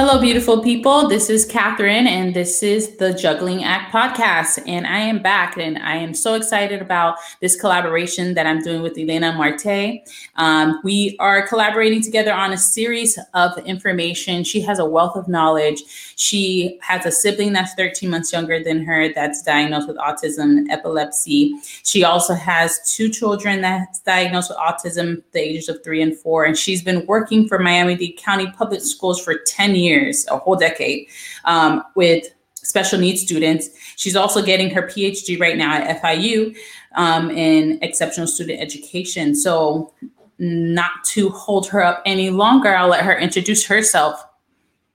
Hello, beautiful people. This is Catherine, and this is the Juggling Act podcast. And I am back, and I am so excited about this collaboration that I'm doing with Elena Marte. Um, we are collaborating together on a series of information. She has a wealth of knowledge. She has a sibling that's 13 months younger than her that's diagnosed with autism and epilepsy. She also has two children that's diagnosed with autism, the ages of three and four. And she's been working for Miami Dade County Public Schools for 10 years years, a whole decade, um, with special needs students. She's also getting her PhD right now at FIU um, in exceptional student education. So, not to hold her up any longer, I'll let her introduce herself.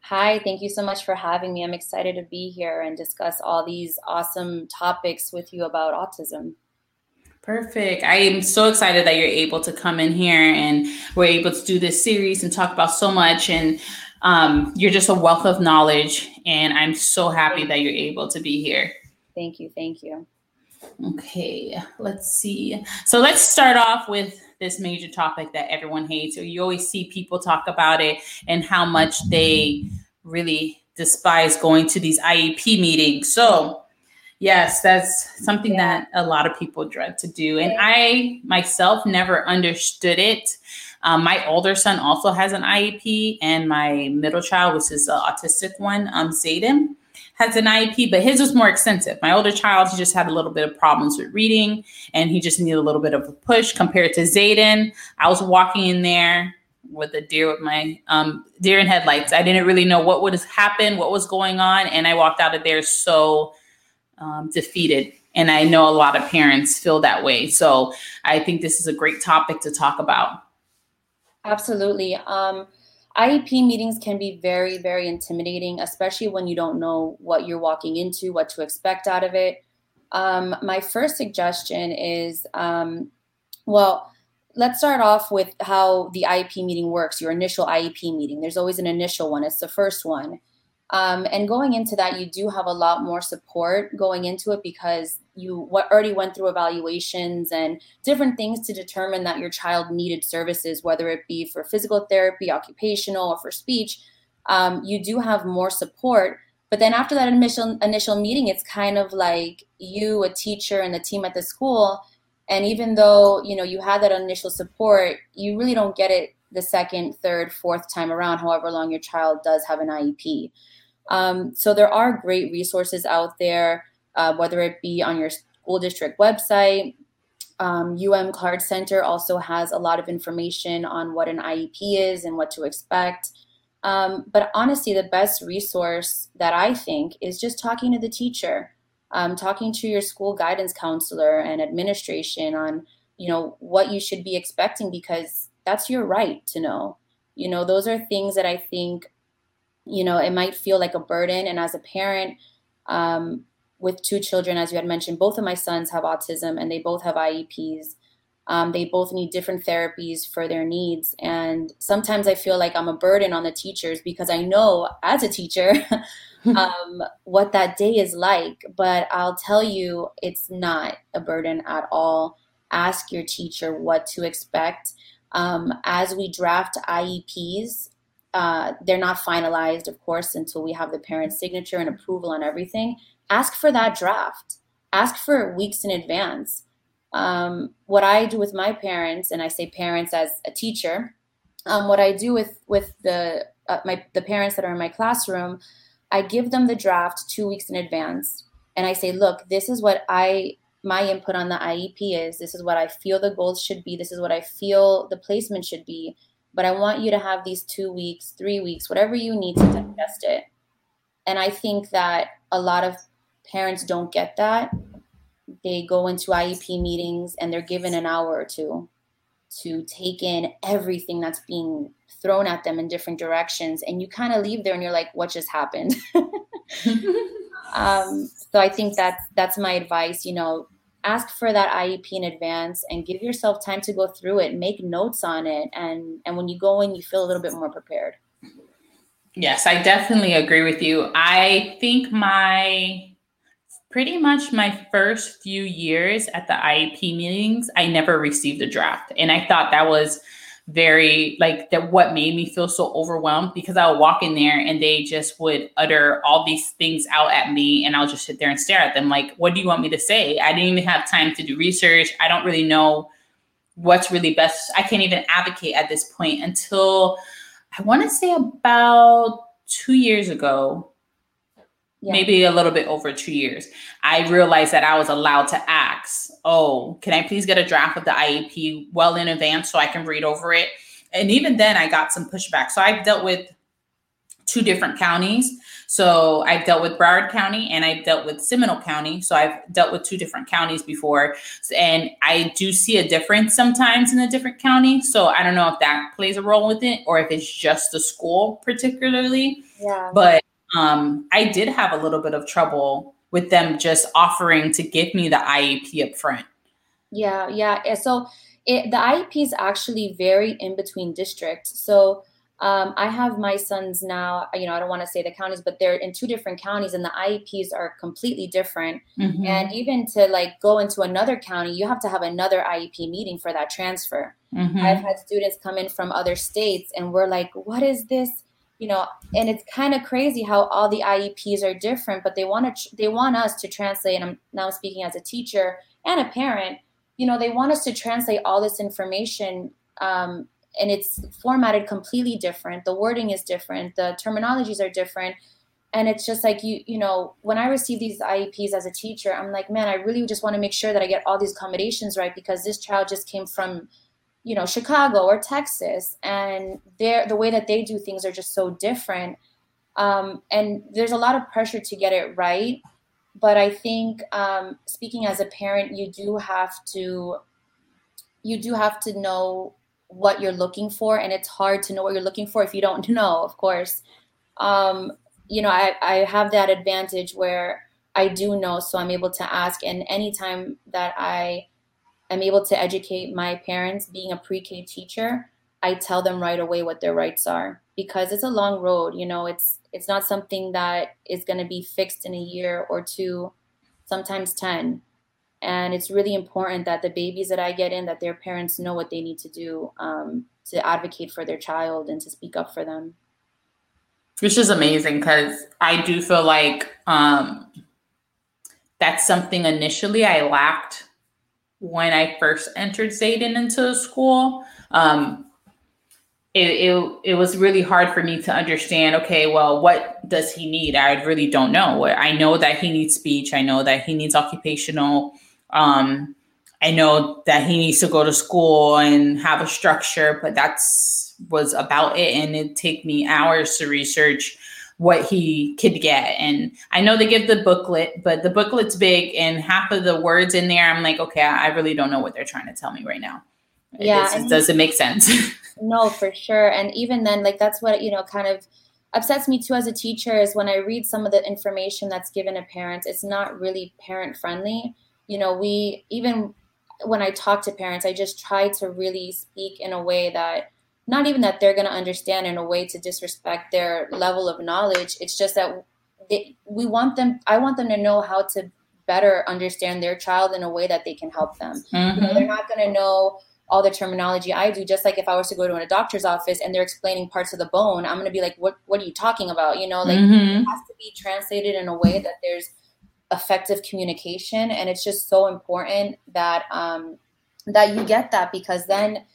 Hi, thank you so much for having me. I'm excited to be here and discuss all these awesome topics with you about autism. Perfect. I am so excited that you're able to come in here and we're able to do this series and talk about so much. And um, you're just a wealth of knowledge, and I'm so happy that you're able to be here. Thank you. Thank you. Okay, let's see. So let's start off with this major topic that everyone hates. So you always see people talk about it and how much they really despise going to these IEP meetings. So, yes, that's something yeah. that a lot of people dread to do. And I myself never understood it um, my older son also has an IEP, and my middle child, which is an autistic one, um, Zayden, has an IEP, but his was more extensive. My older child, he just had a little bit of problems with reading, and he just needed a little bit of a push compared to Zayden. I was walking in there with a deer with my um, deer in headlights. I didn't really know what would happen, what was going on, and I walked out of there so um, defeated. And I know a lot of parents feel that way. So I think this is a great topic to talk about. Absolutely. Um, IEP meetings can be very, very intimidating, especially when you don't know what you're walking into, what to expect out of it. Um, my first suggestion is um, well, let's start off with how the IEP meeting works, your initial IEP meeting. There's always an initial one, it's the first one. Um, and going into that, you do have a lot more support going into it because you already went through evaluations and different things to determine that your child needed services, whether it be for physical therapy, occupational, or for speech. Um, you do have more support. But then after that initial initial meeting, it's kind of like you, a teacher, and the team at the school. And even though you know you had that initial support, you really don't get it the second, third, fourth time around, however long your child does have an IEP. Um, so there are great resources out there, uh, whether it be on your school district website. Um, UM Card Center also has a lot of information on what an IEP is and what to expect. Um, but honestly, the best resource that I think is just talking to the teacher, um, talking to your school guidance counselor and administration on, you know, what you should be expecting because that's your right to know. You know, those are things that I think you know, it might feel like a burden. And as a parent um, with two children, as you had mentioned, both of my sons have autism and they both have IEPs. Um, they both need different therapies for their needs. And sometimes I feel like I'm a burden on the teachers because I know as a teacher um, what that day is like. But I'll tell you, it's not a burden at all. Ask your teacher what to expect. Um, as we draft IEPs, uh, they're not finalized, of course, until we have the parent's signature and approval on everything. Ask for that draft. Ask for weeks in advance. Um, what I do with my parents, and I say parents as a teacher, um, what I do with with the uh, my the parents that are in my classroom, I give them the draft two weeks in advance, and I say, look, this is what I my input on the IEP is. This is what I feel the goals should be. This is what I feel the placement should be but I want you to have these two weeks, three weeks, whatever you need to digest it. And I think that a lot of parents don't get that. They go into IEP meetings and they're given an hour or two to take in everything that's being thrown at them in different directions. And you kind of leave there and you're like, what just happened? um, so I think that's that's my advice. You know, ask for that IEP in advance and give yourself time to go through it, make notes on it, and and when you go in, you feel a little bit more prepared. Yes, I definitely agree with you. I think my pretty much my first few years at the IEP meetings, I never received a draft, and I thought that was very like that what made me feel so overwhelmed because I would walk in there and they just would utter all these things out at me and I'll just sit there and stare at them like what do you want me to say? I didn't even have time to do research. I don't really know what's really best. I can't even advocate at this point until I want to say about 2 years ago. Yeah. Maybe a little bit over two years. I realized that I was allowed to ask oh, can I please get a draft of the IEP well in advance so I can read over it? And even then, I got some pushback. So I've dealt with two different counties. So I've dealt with Broward County and I've dealt with Seminole County. So I've dealt with two different counties before. And I do see a difference sometimes in a different county. So I don't know if that plays a role with it or if it's just the school particularly. Yeah. But um, I did have a little bit of trouble with them just offering to give me the IEP up front. Yeah, yeah. So it, the IEP is actually very in between districts. So um, I have my sons now, you know, I don't want to say the counties, but they're in two different counties and the IEPs are completely different. Mm-hmm. And even to like go into another county, you have to have another IEP meeting for that transfer. Mm-hmm. I've had students come in from other states and we're like, what is this? You know and it's kind of crazy how all the ieps are different but they want to they want us to translate and i'm now speaking as a teacher and a parent you know they want us to translate all this information um, and it's formatted completely different the wording is different the terminologies are different and it's just like you you know when i receive these ieps as a teacher i'm like man i really just want to make sure that i get all these accommodations right because this child just came from you know chicago or texas and they the way that they do things are just so different. Um, and there's a lot of pressure to get it right but i think um, speaking as a parent you do have to you do have to know what you're looking for and it's hard to know what you're looking for if you don't know of course. Um, you know I, I have that advantage where i do know so i'm able to ask and anytime that i I'm able to educate my parents being a pre-K teacher. I tell them right away what their rights are because it's a long road, you know, it's it's not something that is going to be fixed in a year or two, sometimes 10. And it's really important that the babies that I get in that their parents know what they need to do um, to advocate for their child and to speak up for them. Which is amazing because I do feel like um, that's something initially I lacked when I first entered Zayden into school. Um, it, it, it was really hard for me to understand okay well what does he need i really don't know i know that he needs speech i know that he needs occupational um, i know that he needs to go to school and have a structure but that's was about it and it take me hours to research what he could get. And I know they give the booklet, but the booklet's big and half of the words in there, I'm like, okay, I really don't know what they're trying to tell me right now. Yeah. It doesn't make sense. no, for sure. And even then, like, that's what, you know, kind of upsets me too as a teacher is when I read some of the information that's given to parents, it's not really parent friendly. You know, we, even when I talk to parents, I just try to really speak in a way that not even that they're going to understand in a way to disrespect their level of knowledge. It's just that they, we want them, I want them to know how to better understand their child in a way that they can help them. Mm-hmm. You know, they're mm-hmm. not going to know all the terminology I do. Just like if I was to go to a doctor's office and they're explaining parts of the bone, I'm going to be like, what, what are you talking about? You know, like mm-hmm. it has to be translated in a way that there's effective communication. And it's just so important that, um, that you get that because then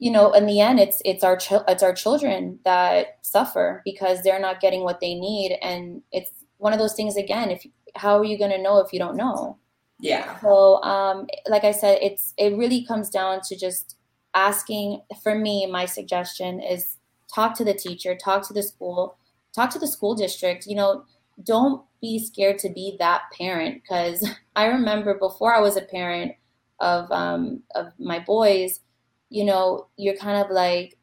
you know in the end it's it's our ch- it's our children that suffer because they're not getting what they need. And it's one of those things again if how are you going to know if you don't know? Yeah. So um like i said it's it really comes down to just asking for me my suggestion is talk to the teacher talk to the school talk to the school district. You know don't be scared to be that parent because i remember before i was a parent of um of my boys you know, you're kind of like,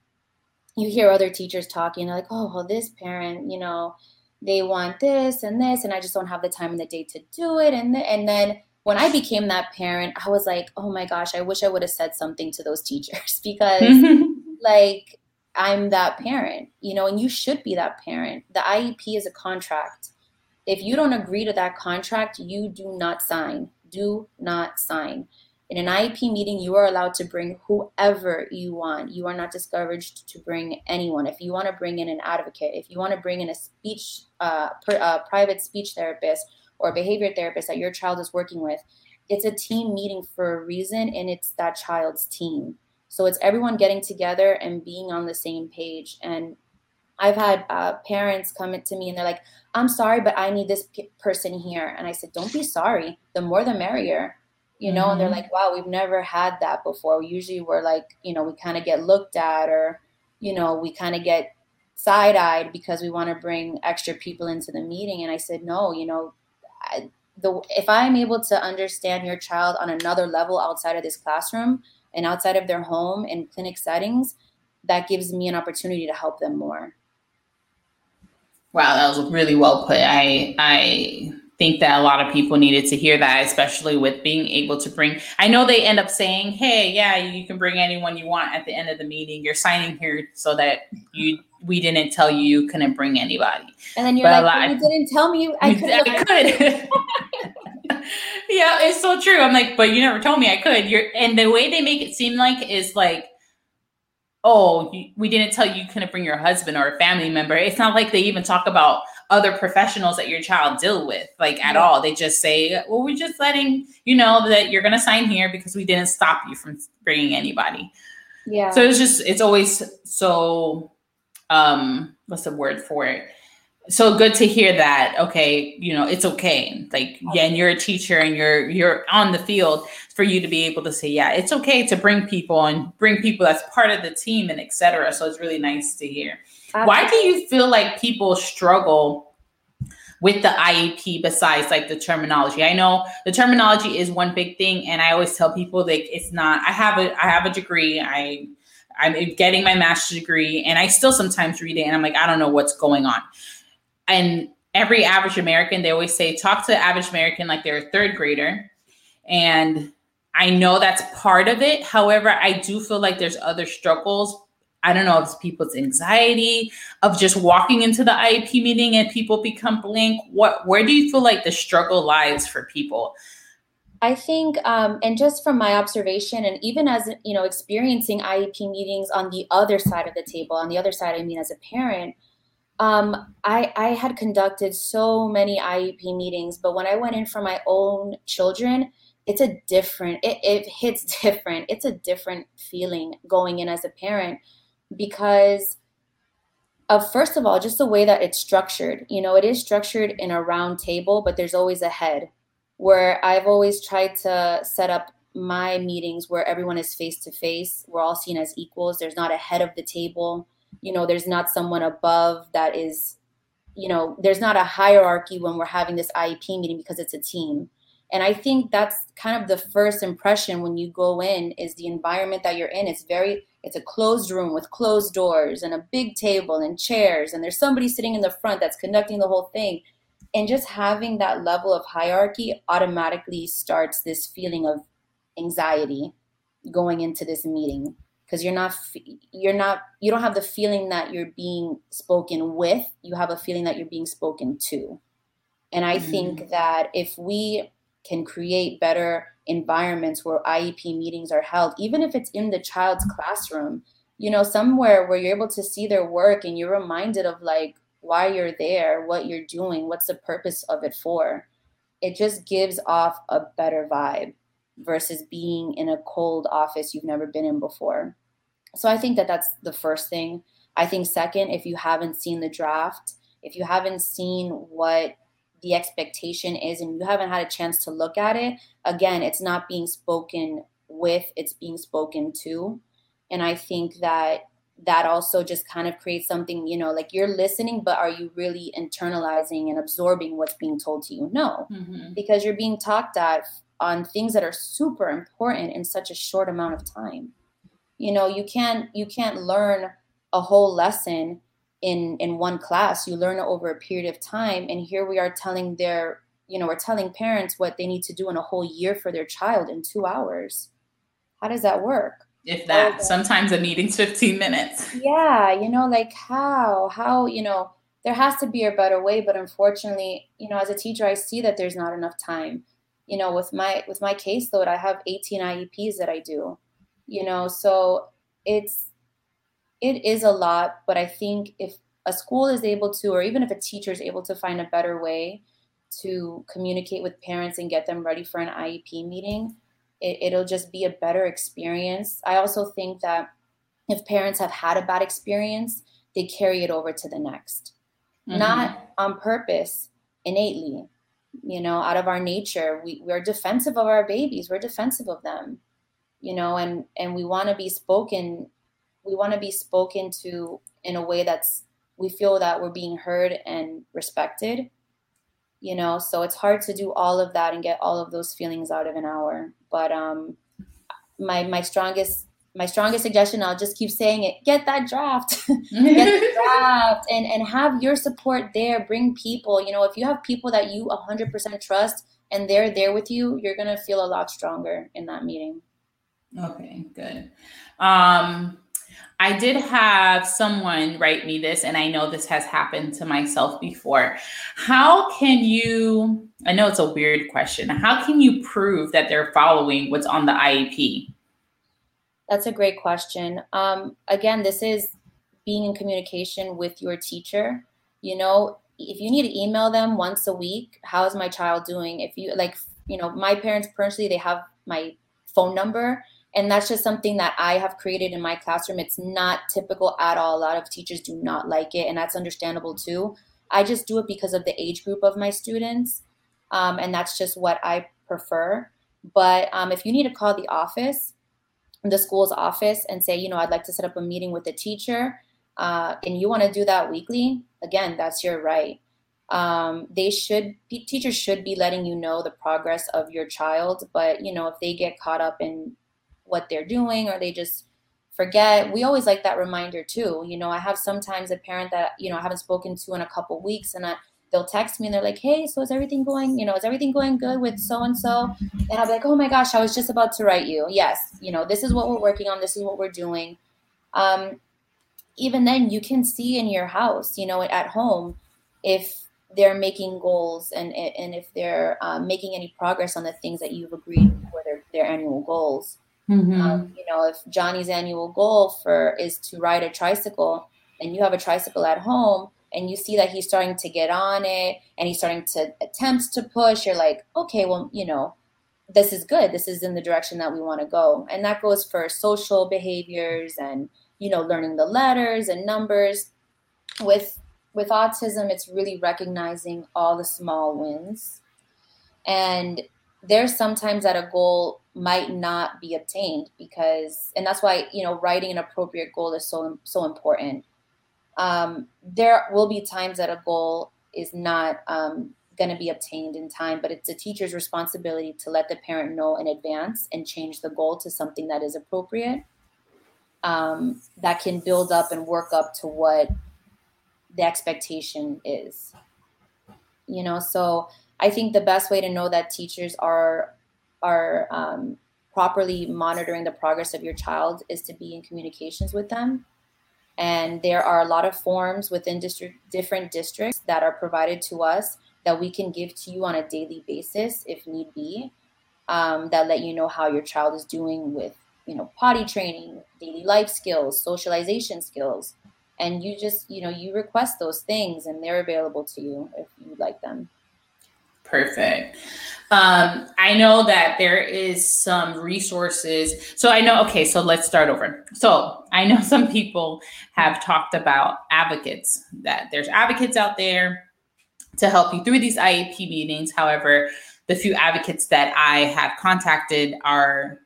you hear other teachers talking, like, oh, well, this parent, you know, they want this and this, and I just don't have the time in the day to do it. And, th- and then when I became that parent, I was like, oh my gosh, I wish I would have said something to those teachers because, like, I'm that parent, you know, and you should be that parent. The IEP is a contract. If you don't agree to that contract, you do not sign. Do not sign In an IEP meeting, you are allowed to bring whoever you want. You are not discouraged to bring anyone. If you want to bring in an advocate, if you want to bring in a speech, uh, per, uh, private speech therapist or behavior therapist that your child is working with, it's a team meeting for a reason, and it's that child's team. So it's everyone getting together and being on the same page. And I've had uh, parents come to me and they're like, I'm sorry, but I need this p- person here. And I said, don't be sorry. The more the merrier, you know? Mm-hmm. And they're mm-hmm. like, wow, we've never had that before. Usually we're like, you know, we kind of get looked at or, you know, we kind of get side eyed because we want to bring extra people into the meeting. And I said, no, you know, I, the, if I'm able to understand your child on another level outside of this classroom and outside of their home and clinic settings, that gives me an opportunity to help them more. Wow, that was really well put. I I think that a lot of people needed to hear that, especially with being able to bring. I know they end up saying, "Hey, yeah, you can bring anyone you want at the end of the meeting. You're signing here so that you we didn't tell you you couldn't bring anybody." And then you're but like, "You didn't tell me I could." I could. yeah, it's so true. I'm like, but you never told me I could. You're and the way they make it seem like is like oh, we didn't tell you you couldn't bring your husband or a family member. It's not like they even talk about other professionals that your child deal with, like at all. They just say, well, we're just letting you know that you're going to sign here because we didn't stop you from bringing anybody. Yeah. So it's just, it's always so, um, what's the word for it? So good to hear that okay you know it's okay like yeah and you're a teacher and you're you're on the field for you to be able to say yeah it's okay to bring people and bring people that's part of the team and etc so it's really nice to hear Absolutely. why do you feel like people struggle with the IEP besides like the terminology. I know the terminology is one big thing and I always tell people like it's not I have a I have a degree. I I'm getting my master's degree and I still sometimes read it and I'm like I don't know what's going on and every average American, they always say, talk to the average American like they're a third grader. And I know that's part of it. However, I do feel like there's other struggles. I don't know if it's people's anxiety of just walking into the IEP meeting and people become blank. What where do you feel like the struggle lies for people? I think, um, and just from my observation, and even as you know, experiencing IEP meetings on the other side of the table, on the other side, I mean, as a parent, um, I, I had conducted so many IEP meetings, but when I went in for my own children, it's a different, it, it hits different. It's a different feeling going in as a parent because of first of all, just the way that it's structured. You know, it is structured in a round table, but there's always a head where I've always tried to set up my meetings where everyone is face to face. We're all seen as equals. There's not a head of the table you know there's not someone above that is you know there's not a hierarchy when we're having this iep meeting because it's a team. And i think that's kind of the first impression when you go in is the environment that you're in. It's very it's a closed room with closed doors and a big table and chairs and there's somebody sitting in the front that's conducting the whole thing. And just having that level of hierarchy automatically starts this feeling of anxiety going into this meeting because you're not you're not you don't have the feeling that you're being spoken with you have a feeling that you're being spoken to and i mm-hmm. think that if we can create better environments where iep meetings are held even if it's in the child's classroom you know somewhere where you're able to see their work and you're reminded of like why you're there what you're doing what's the purpose of it for it just gives off a better vibe versus being in a cold office you've never been in before. So I think that that's the first thing. I think second, if you haven't seen the draft, if you haven't seen what the expectation is and you haven't had a chance to look at it, again, it's not being spoken with, it's being spoken to. And I think that that also just kind of creates something, you know, like you're listening, but are you really internalizing and absorbing what's being told to you? No, mm-hmm. because you're being talked at on things that are super important in such a short amount of time. You know you can't you can't learn a whole lesson in in one class. You learn it over a period of time and here we are telling their you know we're telling parents what they need to do in a whole year for their child in two hours. How does that work? If that sometimes a meeting's 15 minutes. Yeah you know like how how you know there has to be a better way but unfortunately you know as a teacher i see that there's not enough time you know with my with my caseload i have 18 ieps that i do you know so it's it is a lot but i think if a school is able to or even if a teacher is able to find a better way to communicate with parents and get them ready for an iep meeting it, it'll just be a better experience i also think that if parents have had a bad experience they carry it over to the next mm-hmm. not on purpose innately you know out of our nature. We, we're defensive of our babies. We're defensive of them you know and and we want to be spoken we want to be spoken to in a way that's we feel that we're being heard and respected you know? So it's hard to do all of that and get all of those feelings out of an hour. But um my my strongest my strongest suggestion, I'll just keep saying it, get that draft. get the draft and, and have your support there. Bring people. You know, if you have people that you 100% trust and they're there with you, you're going to feel a lot stronger in that meeting. Okay, good. Um, I did have someone write me this, and I know this has happened to myself before. How can you? I know it's a weird question. How can you prove that they're following what's on the IEP? That's a great question. Um, again, this is being in communication with your teacher. You know, if you need to email them once a week, how is my child doing? If you like, you know, my parents personally, they have my phone number. And that's just something that I have created in my classroom. It's not typical at all. A lot of teachers do not like it, and that's understandable too. I just do it because of the age group of my students. Um, and that's just what I prefer. But um, if you need to call the office, the school's office and say, you know, I'd like to set up a meeting with the teacher, uh, and you want to do that weekly, again, that's your right. Um, they should teachers should be letting you know the progress of your child, but you know, if they get caught up in what they're doing or they just forget, we always like that reminder too. You know, I have sometimes a parent that you know I haven't spoken to in a couple weeks, and I they'll text me and they're like, "Hey, so is everything going? You know, is everything going good with so and so?" And I'll be like, "Oh my gosh, I was just about to write you. Yes, you know, this is what we're working on. This is what we're doing." Um, even then, you can see in your house, you know, at home, if they're making goals and and if they're um, making any progress on the things that you've agreed for their their annual goals. Mm-hmm. Um, you know, if Johnny's annual goal for is to ride a tricycle, and you have a tricycle at home and you see that he's starting to get on it and he's starting to attempt to push, you're like, okay, well, you know, this is good. This is in the direction that we want to go. And that goes for social behaviors and, you know, learning the letters and numbers. With with autism, it's really recognizing all the small wins. And there's sometimes that a goal might not be obtained because and that's why, you know, writing an appropriate goal is so so important um, there will be times that a goal is not um, going to be obtained in time, but it's a teacher's responsibility to let the parent know in advance and change the goal to something that is appropriate, um, that can build up and work up to what the expectation is. You know, so I think the best way to know that teachers are are um, properly monitoring the progress of your child is to be in communications with them and there are a lot of forms within district, different districts that are provided to us that we can give to you on a daily basis if need be, um, that let you know how your child is doing with, you know, potty training, daily life skills, socialization skills. And you just, you know, you request those things and they're available to you if you like them. Perfect. Um, I know that there is some resources. So I know, okay, so let's start over. So I know some people have talked about advocates, that there's advocates out there to help you through these IEP meetings. However, the few advocates that I have contacted are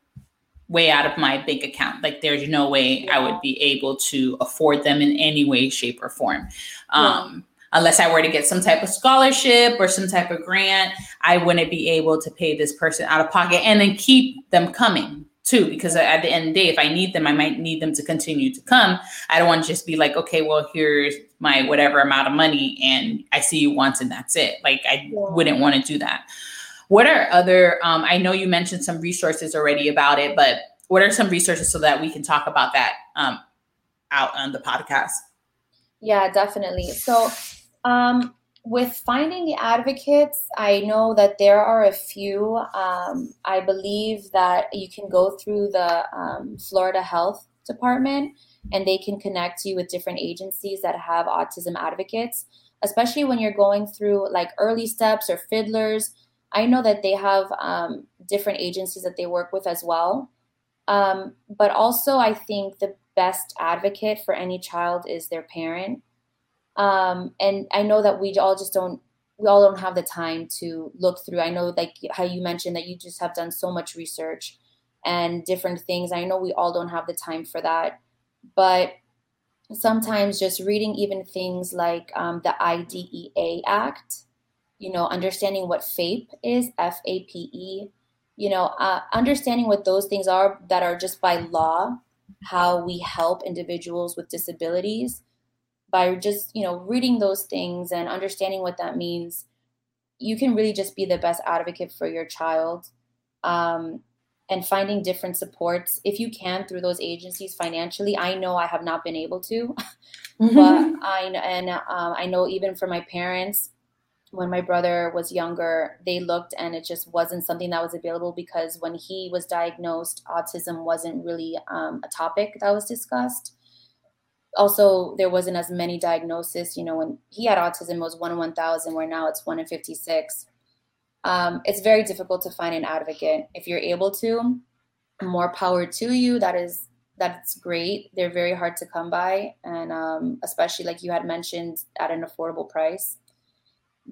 way out of my bank account. Like there's no way. I would be able to afford them in any way, shape, or form. Um, unless I were to get some type of scholarship or some type of grant, I wouldn't be able to pay this person out of pocket and then keep them coming too. Because at the end of the day, if I need them, I might need them to continue to come. I don't want to just be like, okay, well, here's my whatever amount of money and I see you once and that's it. Like I yeah. wouldn't want to do that. What are other, um, I know you mentioned some resources already about it, but what are some resources so that we can talk about that um, out on the podcast? Yeah, definitely. So um, with finding the advocates, I know that there are a few. Um, I believe that you can go through the um, Florida Health Department and they can connect you with different agencies that have autism advocates, especially when you're going through like early steps or FDLRS. I know that they have um, different agencies that they work with as well. Um, but also, I think the best advocate for any child is their parent um, and I know that we all just don't we all don't have the time to look through. I know like how you mentioned that you just have done so much research and different things. I know we all don't have the time for that, but sometimes just reading even things like um, the IDEA Act, you know, understanding what FAPE is, F A P E, you know, uh, understanding what those things are that are just by law, how we help individuals with disabilities by just you know reading those things and understanding what that means you can really just be the best advocate for your child um, and finding different supports if you can through those agencies financially. I know i have not been able to but i and um, i know even for my parents when my brother was younger they looked and it just wasn't something that was available because when he was diagnosed autism wasn't really um, a topic that was discussed also there wasn't as many diagnoses you know when he had autism it was 1 in 1000 where now it's 1 in 56 um, it's very difficult to find an advocate. If you're able to more power to you that is that's great. They're very hard to come by and um, especially like you had mentioned at an affordable price.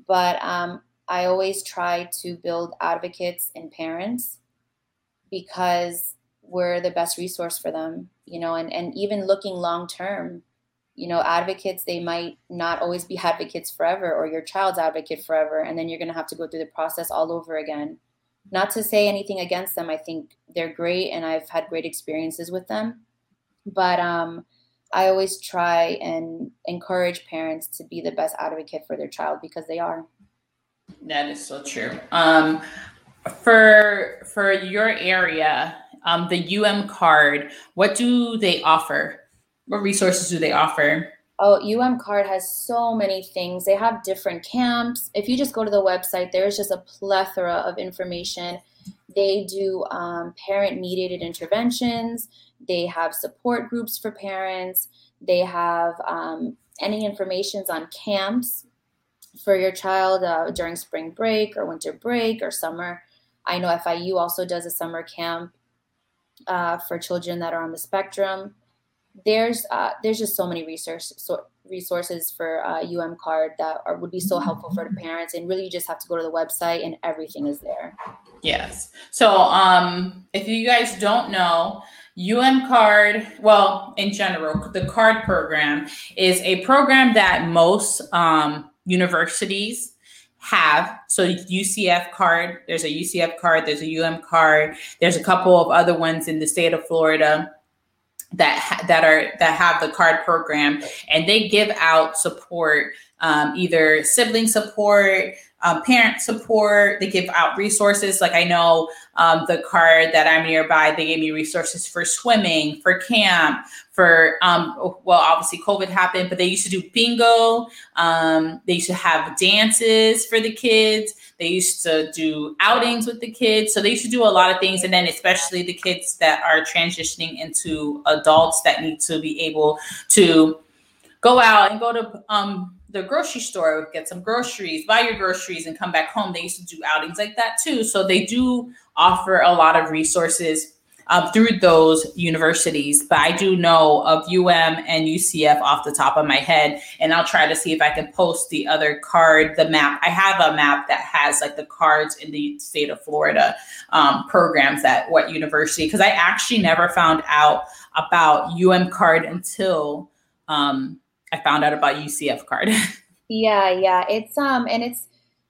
But um, i always try to build advocates and parents because we're the best resource for them you know and, and even looking long term you know advocates they might not always be advocates forever or your child's advocate forever and then you're going to have to go through the process all over again. Not to say anything against them i think they're great and i've had great experiences with them but um, i always try and encourage parents to be the best advocate for their child because they are. That is so true. Um, for for your area um, the UM card, what do they offer? What resources do they offer? Oh, UM card has so many things. They have different camps. If you just go to the website, there's just a plethora of information. They do um, parent mediated interventions. They have support groups for parents. They have um, any informations on camps for your child uh, during spring break or winter break or summer. I know FIU also does a summer camp uh, for children that are on the spectrum. There's uh, there's just so many resource, so resources for uh, UM card that are, would be so helpful for the parents, and really you just have to go to the website and everything is there. Yes. So um, if you guys don't know, UM card, well, in general, the card program is a program that most um, universities have. So UCF card, there's a UCF card, there's a UM card, there's a couple of other ones in the state of Florida that that are that have the card program and they give out support um, either sibling support um, parent support. They give out resources. Like I know um, the card that I'm nearby, they gave me resources for swimming, for camp, for um, well, obviously COVID happened, but they used to do bingo. Um, they used to have dances for the kids. They used to do outings with the kids. So they used to do a lot of things, and then especially the kids that are transitioning into adults that need to be able to go out and go to um, the grocery store, would get some groceries, buy your groceries, and come back home. They used to do outings like that too. So they do offer a lot of resources um, through those universities. But I do know of UM and UCF off the top of my head, and I'll try to see if I can post the other card, the map. I have a map that has like the cards in the state of Florida um, programs at what university, because I actually never found out about UM card until. Um, I found out about UCF card. yeah, yeah. It's um and it's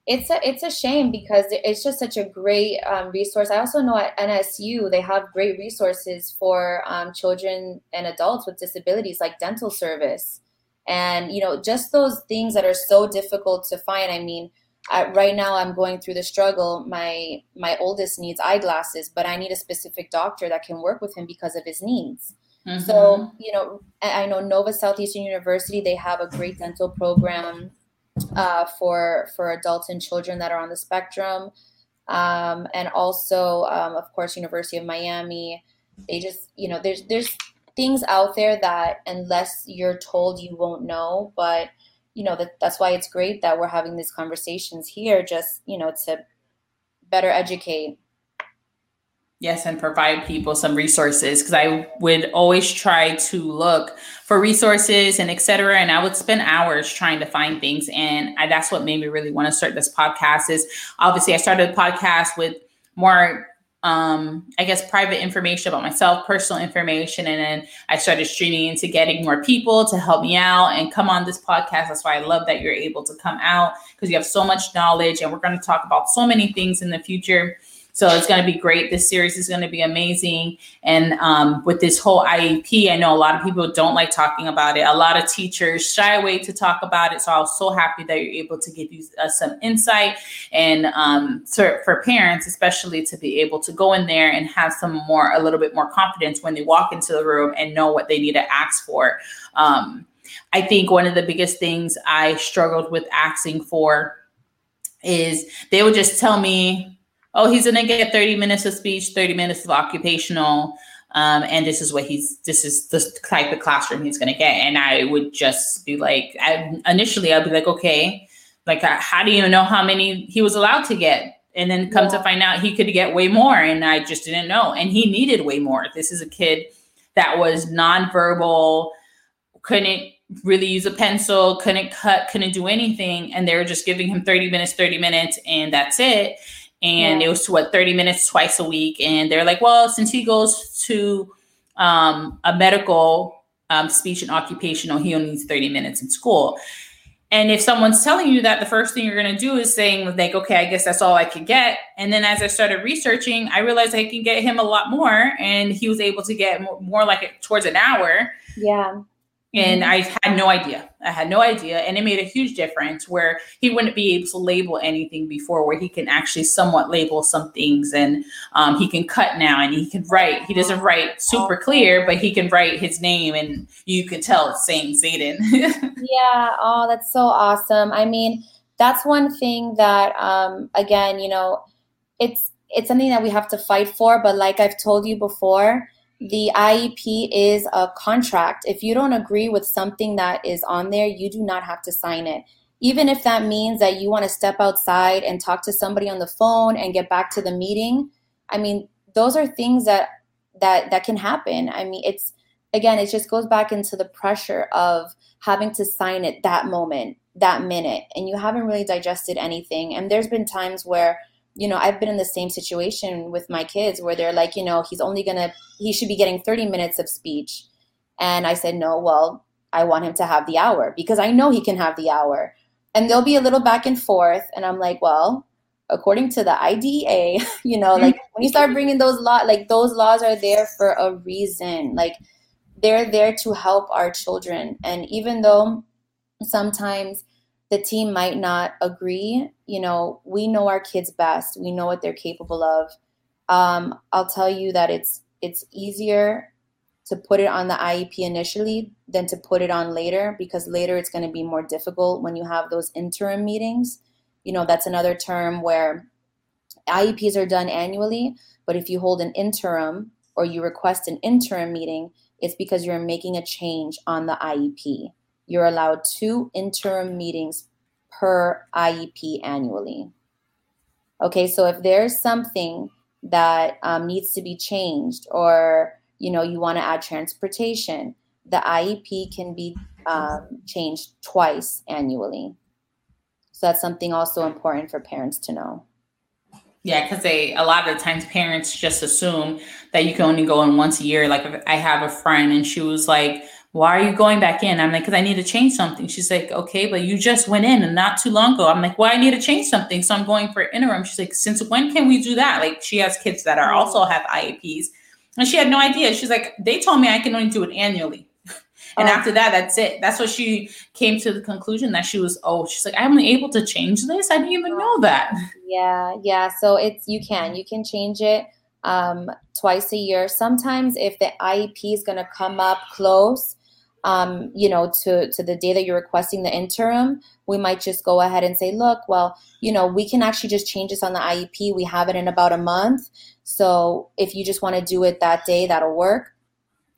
it's a it's a shame because it's just such a great um, resource. I also know at NSU they have great resources for um, children and adults with disabilities, like dental service, and you know just those things that are so difficult to find. I mean, I, right now I'm going through the struggle. My my oldest needs eyeglasses, but I need a specific doctor that can work with him because of his needs. Mm-hmm. So, you know, I know Nova Southeastern University, they have a great dental program. uh, for for adults and children that are on the spectrum, um, and also, um, of course, University of Miami. They just, you know, there's there's things out there that unless you're told, you won't know. But you know that that's why it's great that we're having these conversations here, just you know, to better educate Yes, and provide people some resources because I would always try to look for resources and etc. And I would spend hours trying to find things, and I, that's what made me really want to start this podcast. Is obviously I started a podcast with more, um, I guess, private information about myself, personal information, and then I started streaming into getting more people to help me out and come on this podcast. That's why I love that you're able to come out because you have so much knowledge, and we're going to talk about so many things in the future so it's going to be great. This series is going to be amazing. And um, with this whole IEP, I know a lot of people don't like talking about it. A lot of teachers shy away to talk about it. So I was so happy that you're able to give you some insight and um, for, for parents, especially to be able to go in there and have some more, a little bit more confidence when they walk into the room and know what they need to ask for. Um, I think one of the biggest things I struggled with asking for is they would just tell me oh, he's going to get 30 minutes of speech, 30 minutes of occupational. Um, and this is what he's, this is the type of classroom he's going to get. And I would just be like, I, initially, I'd be like, okay, like, uh, how do you know how many he was allowed to get? And then come yeah. to find out he could get way more. And I just didn't know. And he needed way more. This is a kid that was nonverbal, couldn't really use a pencil, couldn't cut, couldn't do anything. And they were just giving him 30 minutes, 30 minutes, and that's it and yeah. it was what 30 minutes twice a week. And they're like well since he goes to um, a medical um, speech and occupational he only needs 30 minutes in school. And if someone's telling you that the first thing you're going to do is saying like okay i guess that's all i could get. And then as i started researching i realized i can get him a lot more and he was able to get more, more like towards an hour. Yeah and mm-hmm. I had no idea. I had no idea. And it made a huge difference where he wouldn't be able to label anything before, where he can actually somewhat label some things and um, he can cut now and he can write. He doesn't write super clear, but he can write his name and you can tell it's saying Zayden. yeah. Oh, that's so awesome. I mean, that's one thing that, um, again, you know, it's, it's something that we have to fight for. But like I've told you before, the IEP is a contract. If you don't agree with something that is on there, you do not have to sign it. Even if that means that you want to step outside and talk to somebody on the phone and get back to the meeting, I mean, those are things that that that can happen. I mean, it's again, it just goes back into the pressure of having to sign it that moment, that minute, and you haven't really digested anything. And there's been times where you know, I've been in the same situation with my kids where they're like, you know, he's only gonna, he should be getting 30 minutes of speech. And I said, no, well, I want him to have the hour because I know he can have the hour. And there'll be a little back and forth. And I'm like, well, according to the IDEA, you know, like when you start bringing those law, like those laws are there for a reason. Like they're there to help our children. And even though sometimes the team might not agree. You know, we know our kids best. We know what they're capable of. Um, I'll tell you that it's it's easier to put it on the IEP initially than to put it on later because later it's going to be more difficult when you have those interim meetings. You know, that's another term where IEPs are done annually, but if you hold an interim or you request an interim meeting, it's because you're making a change on the IEP you're allowed two interim meetings per IEP annually. Okay, so if there's something that um, needs to be changed, or you know you want to add transportation, the IEP can be um, changed twice annually. So that's something also important for parents to know. Yeah, because they a lot of the times parents just assume that you can only go in once a year. Like I have a friend and she was like, why are you going back in? I'm like, because I need to change something. She's like, okay, but you just went in and not too long ago. I'm like, well, I need to change something. So I'm going for interim. She's like, since when can we do that? Like she has kids that are also have IEPs. And she had no idea. She's like, they told me I can only do it annually. And oh. after that, that's it. That's what she came to the conclusion that she was, oh, she's like, I'm able to change this. I didn't even know that. Yeah, yeah. So it's you can. You can change it um, twice a year. Sometimes if the IEP is gonna come up close, um, you know, to, to the day that you're requesting the interim, we might just go ahead and say, look, well, you know, we can actually just change this on the IEP. We have it in about a month. So if you just want to do it that day, that'll work.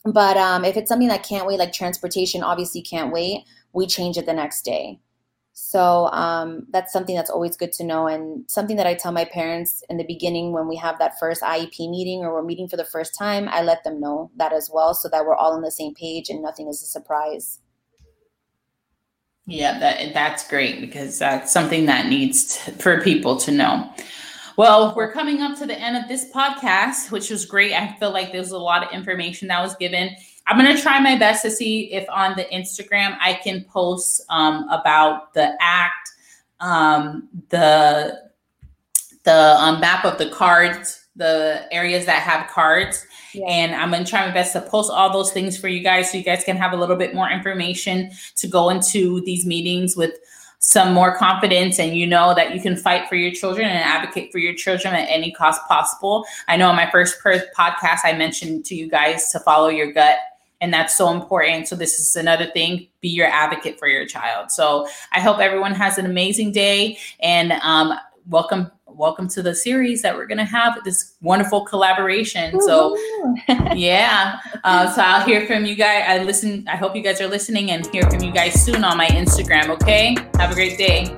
But um, if it's something that can't wait, like transportation, obviously can't wait, we change it the next day. So um, that's something that's always good to know, and something that I tell my parents in the beginning when we have that first IEP meeting or we're meeting for the first time. I let them know that as well, so that we're all on the same page and nothing is a surprise. Yeah, that that's great because that's something that needs for people to know. Well, we're coming up to the end of this podcast, which was great. I feel like there's a lot of information that was given. I'm going to try my best to see if on the Instagram I can post um, about the act, um, the the um, map of the cards, the areas that have cards. Yeah. And I'm going to try my best to post all those things for you guys so you guys can have a little bit more information to go into these meetings with some more confidence and you know that you can fight for your children and advocate for your children at any cost possible. I know in my first per- podcast, I mentioned to you guys to follow your gut. And that's so important. So, this is another thing be your advocate for your child. So, I hope everyone has an amazing day and um, welcome welcome to the series that we're going to have this wonderful collaboration. So, yeah. Uh, so I'll hear from you guys. I listen. I hope you guys are listening and hear from you guys soon on my Instagram. Okay. Have a great day.